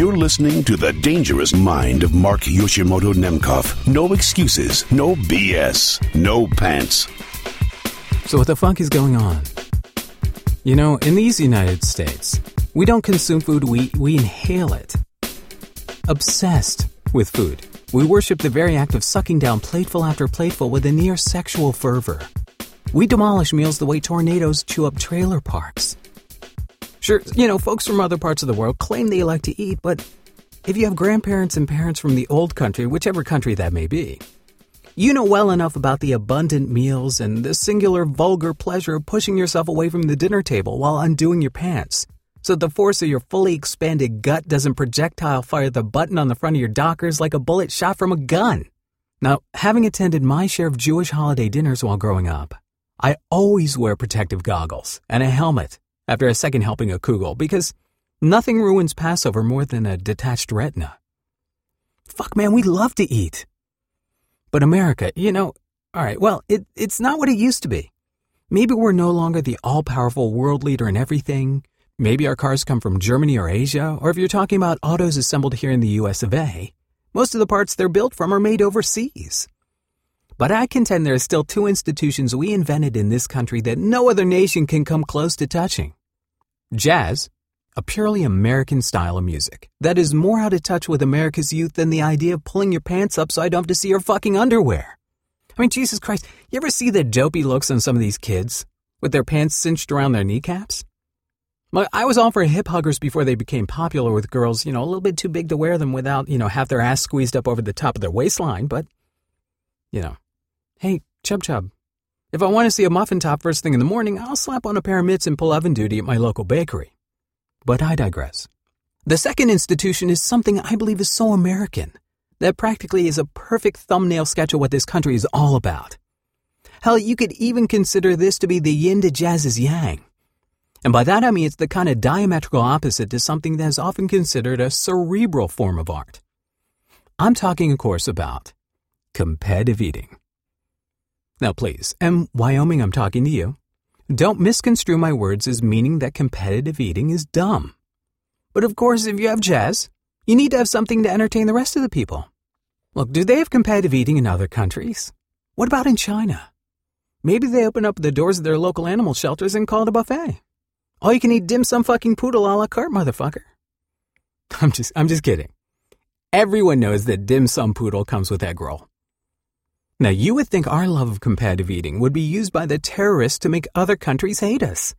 You're listening to The Dangerous Mind of Mark Yoshimoto Nemcoff. No excuses, no BS, no pants. So, what the fuck is going on? You know, in these United States, we don't consume food, we, we inhale it. Obsessed with food. We worship the very act of sucking down plateful after plateful with a near sexual fervor. We demolish meals the way tornadoes chew up trailer parks. Sure, you know, folks from other parts of the world claim they like to eat, but if you have grandparents and parents from the old country, whichever country that may be, you know well enough about the abundant meals and the singular vulgar pleasure of pushing yourself away from the dinner table while undoing your pants, so the force of your fully expanded gut doesn't projectile fire the button on the front of your dockers like a bullet shot from a gun. Now, having attended my share of Jewish holiday dinners while growing up, I always wear protective goggles and a helmet after a second helping of kugel because nothing ruins Passover more than a detached retina. Fuck, man, we love to eat. But America, you know, all right, well, it, it's not what it used to be. Maybe we're no longer the all powerful world leader in everything. Maybe our cars come from Germany or Asia, or if you're talking about autos assembled here in the US of A, most of the parts they're built from are made overseas. But I contend there are still two institutions we invented in this country that no other nation can come close to touching. Jazz, a purely American style of music that is more out of touch with America's youth than the idea of pulling your pants upside down to see your fucking underwear. I mean, Jesus Christ, you ever see the dopey looks on some of these kids with their pants cinched around their kneecaps? I was all for hip huggers before they became popular with girls, you know, a little bit too big to wear them without, you know, half their ass squeezed up over the top of their waistline, but, you know, hey, Chub Chub, if I want to see a muffin top first thing in the morning, I'll slap on a pair of mitts and pull oven duty at my local bakery. But I digress. The second institution is something I believe is so American that practically is a perfect thumbnail sketch of what this country is all about. Hell, you could even consider this to be the yin to jazz's yang. And by that I mean it's the kind of diametrical opposite to something that is often considered a cerebral form of art. I'm talking, of course, about competitive eating. Now, please, and Wyoming, I'm talking to you. Don't misconstrue my words as meaning that competitive eating is dumb. But of course, if you have jazz, you need to have something to entertain the rest of the people. Look, do they have competitive eating in other countries? What about in China? Maybe they open up the doors of their local animal shelters and call it a buffet. All you can eat dim sum fucking poodle a la carte, motherfucker. I'm just, I'm just kidding. Everyone knows that dim sum poodle comes with egg roll. Now, you would think our love of competitive eating would be used by the terrorists to make other countries hate us.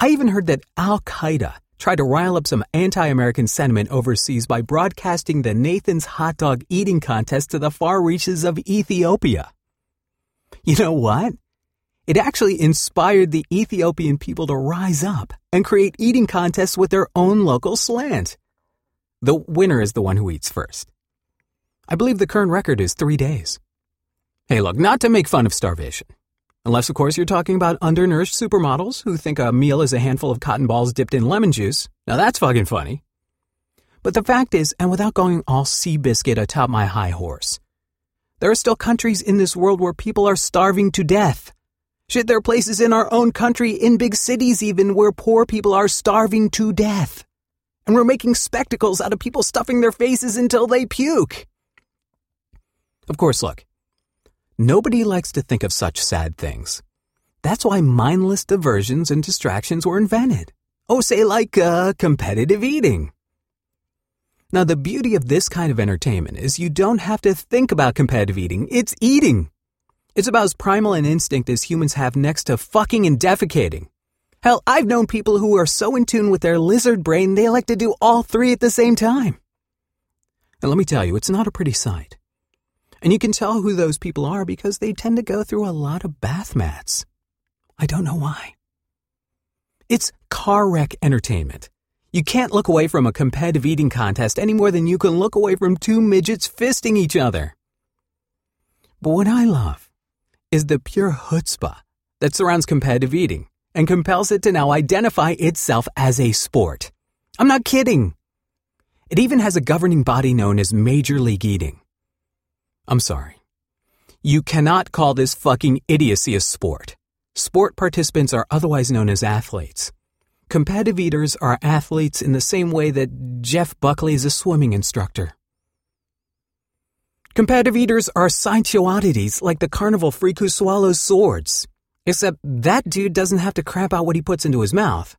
I even heard that Al Qaeda tried to rile up some anti American sentiment overseas by broadcasting the Nathan's hot dog eating contest to the far reaches of Ethiopia. You know what? It actually inspired the Ethiopian people to rise up and create eating contests with their own local slant. The winner is the one who eats first. I believe the current record is three days. Hey, look, not to make fun of starvation. Unless, of course, you're talking about undernourished supermodels who think a meal is a handful of cotton balls dipped in lemon juice. Now that's fucking funny. But the fact is, and without going all Seabiscuit atop my high horse, there are still countries in this world where people are starving to death. Shit, there are places in our own country, in big cities even, where poor people are starving to death. And we're making spectacles out of people stuffing their faces until they puke. Of course, look, Nobody likes to think of such sad things. That's why mindless diversions and distractions were invented. Oh, say like uh, competitive eating. Now, the beauty of this kind of entertainment is you don't have to think about competitive eating, it's eating. It's about as primal an instinct as humans have next to fucking and defecating. Hell, I've known people who are so in tune with their lizard brain they like to do all three at the same time. And let me tell you, it's not a pretty sight. And you can tell who those people are because they tend to go through a lot of bath mats. I don't know why. It's car wreck entertainment. You can't look away from a competitive eating contest any more than you can look away from two midgets fisting each other. But what I love is the pure chutzpah that surrounds competitive eating and compels it to now identify itself as a sport. I'm not kidding. It even has a governing body known as Major League Eating. I'm sorry. You cannot call this fucking idiocy a sport. Sport participants are otherwise known as athletes. Competitive eaters are athletes in the same way that Jeff Buckley is a swimming instructor. Competitive eaters are sideshow oddities like the carnival freak who swallows swords. Except that dude doesn't have to crap out what he puts into his mouth.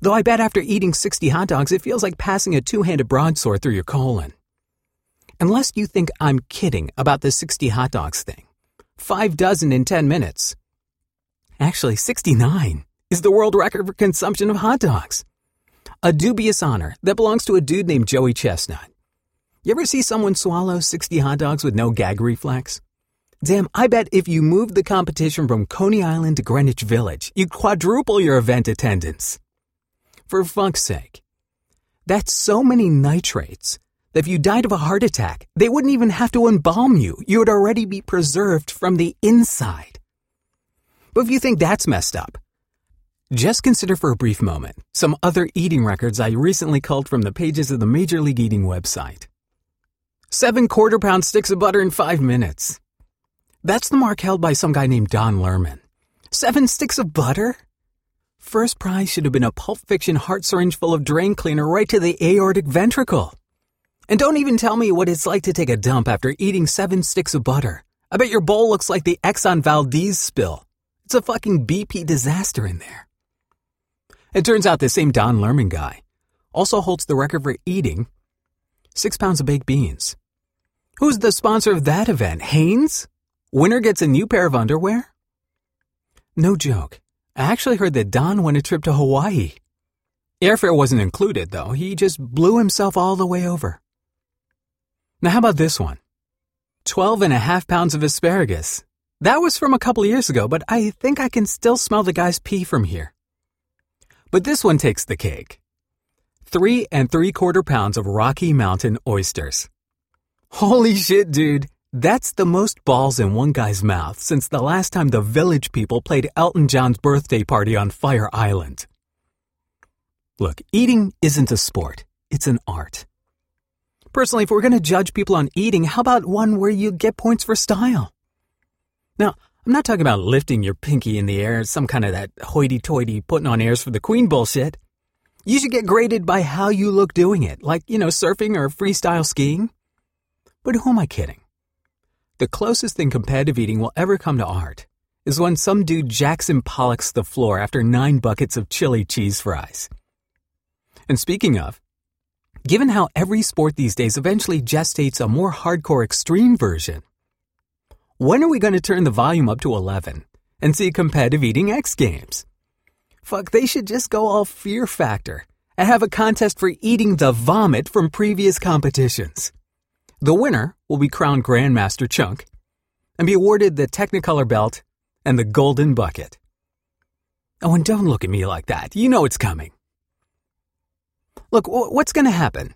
Though I bet after eating 60 hot dogs, it feels like passing a two handed broadsword through your colon. Unless you think I'm kidding about the 60 hot dogs thing. Five dozen in 10 minutes. Actually, 69 is the world record for consumption of hot dogs. A dubious honor that belongs to a dude named Joey Chestnut. You ever see someone swallow 60 hot dogs with no gag reflex? Damn, I bet if you moved the competition from Coney Island to Greenwich Village, you'd quadruple your event attendance. For fuck's sake. That's so many nitrates if you died of a heart attack, they wouldn't even have to embalm you. You would already be preserved from the inside. But if you think that's messed up, just consider for a brief moment some other eating records I recently culled from the pages of the Major League Eating website. Seven quarter pound sticks of butter in five minutes. That's the mark held by some guy named Don Lerman. Seven sticks of butter? First prize should have been a Pulp Fiction heart syringe full of drain cleaner right to the aortic ventricle. And don't even tell me what it's like to take a dump after eating seven sticks of butter. I bet your bowl looks like the Exxon Valdez spill. It's a fucking BP disaster in there. It turns out the same Don Lerman guy also holds the record for eating six pounds of baked beans. Who's the sponsor of that event? Hanes? Winner gets a new pair of underwear? No joke. I actually heard that Don went a trip to Hawaii. Airfare wasn't included, though. He just blew himself all the way over. Now, how about this one? Twelve and a half and a half pounds of asparagus. That was from a couple years ago, but I think I can still smell the guy's pee from here. But this one takes the cake three and three quarter pounds of Rocky Mountain oysters. Holy shit, dude. That's the most balls in one guy's mouth since the last time the village people played Elton John's birthday party on Fire Island. Look, eating isn't a sport, it's an art. Personally, if we're going to judge people on eating, how about one where you get points for style? Now, I'm not talking about lifting your pinky in the air, some kind of that hoity toity putting on airs for the queen bullshit. You should get graded by how you look doing it, like, you know, surfing or freestyle skiing. But who am I kidding? The closest thing competitive eating will ever come to art is when some dude Jackson Pollocks the floor after nine buckets of chili cheese fries. And speaking of, given how every sport these days eventually gestates a more hardcore extreme version, when are we going to turn the volume up to 11 and see competitive eating X Games? Fuck, they should just go all fear factor and have a contest for eating the vomit from previous competitions. The winner will be crowned Grandmaster Chunk and be awarded the Technicolor belt and the golden bucket. Oh, and don't look at me like that. You know it's coming. Look, what's going to happen?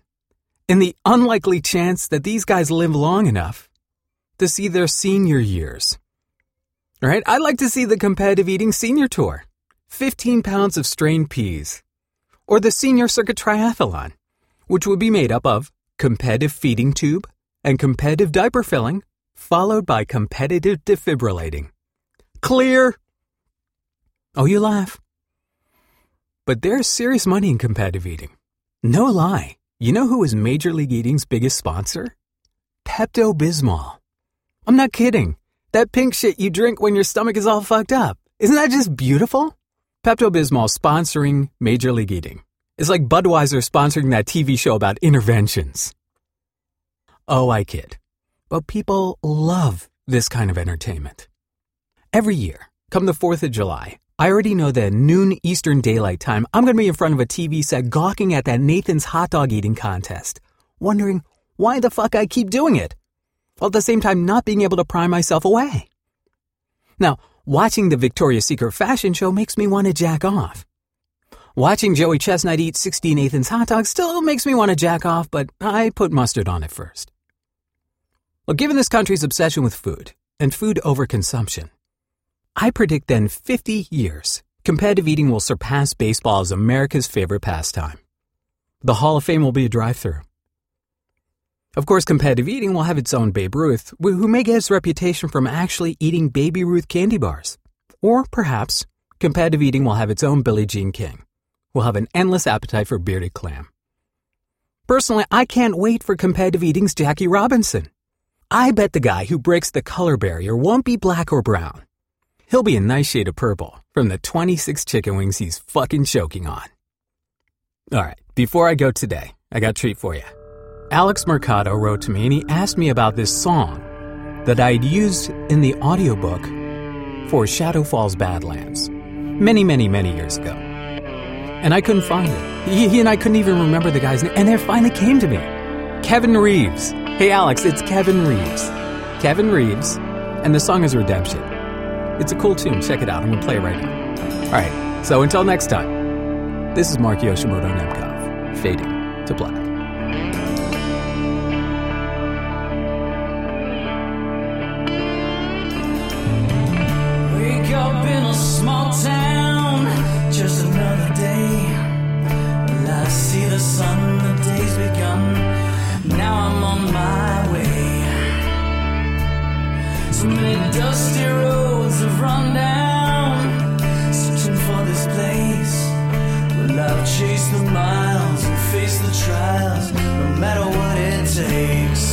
In the unlikely chance that these guys live long enough to see their senior years. Right? I'd like to see the competitive eating senior tour. 15 pounds of strained peas, or the senior circuit triathlon, which would be made up of competitive feeding tube and competitive diaper filling, followed by competitive defibrillating. Clear? Oh, you laugh. But there's serious money in competitive eating. No lie. You know who is Major League Eating's biggest sponsor? Pepto Bismol. I'm not kidding. That pink shit you drink when your stomach is all fucked up. Isn't that just beautiful? Pepto Bismol sponsoring Major League Eating. It's like Budweiser sponsoring that TV show about interventions. Oh, I kid. But people love this kind of entertainment. Every year, come the 4th of July, I already know that noon Eastern Daylight Time, I'm going to be in front of a TV set gawking at that Nathan's hot dog eating contest, wondering why the fuck I keep doing it, while at the same time not being able to pry myself away. Now, Watching the Victoria's Secret fashion show makes me want to jack off. Watching Joey Chestnut eat 16 Nathan's hot dogs still makes me want to jack off, but I put mustard on it first. Well, given this country's obsession with food and food overconsumption, I predict then 50 years, competitive eating will surpass baseball as America's favorite pastime. The Hall of Fame will be a drive through. Of course, competitive eating will have its own Babe Ruth, who may get his reputation from actually eating Baby Ruth candy bars. Or perhaps, competitive eating will have its own Billie Jean King. who'll have an endless appetite for bearded clam. Personally, I can't wait for competitive eating's Jackie Robinson. I bet the guy who breaks the color barrier won't be black or brown he'll be a nice shade of purple from the 26 chicken wings he's fucking choking on. All right, before I go today, I got a treat for you. Alex Mercado wrote to me and he asked me about this song that I'd used in the audiobook for Shadow Falls Badlands many, many, many years ago. And I couldn't find it. He, he and I couldn't even remember the guy's name. And it finally came to me Kevin Reeves. Hey, Alex, it's Kevin Reeves. Kevin Reeves. And the song is Redemption. It's a cool tune. Check it out. I'm going to play it right now. All right. So until next time, this is Mark Yoshimoto Nemcoff, fading to black. Wake up in a small town, just another day. I see the sun, the day's begun. Now I'm on my way. So many dusty roads have run down, searching for this place where love chased the miles and faced the trials, no matter what it takes.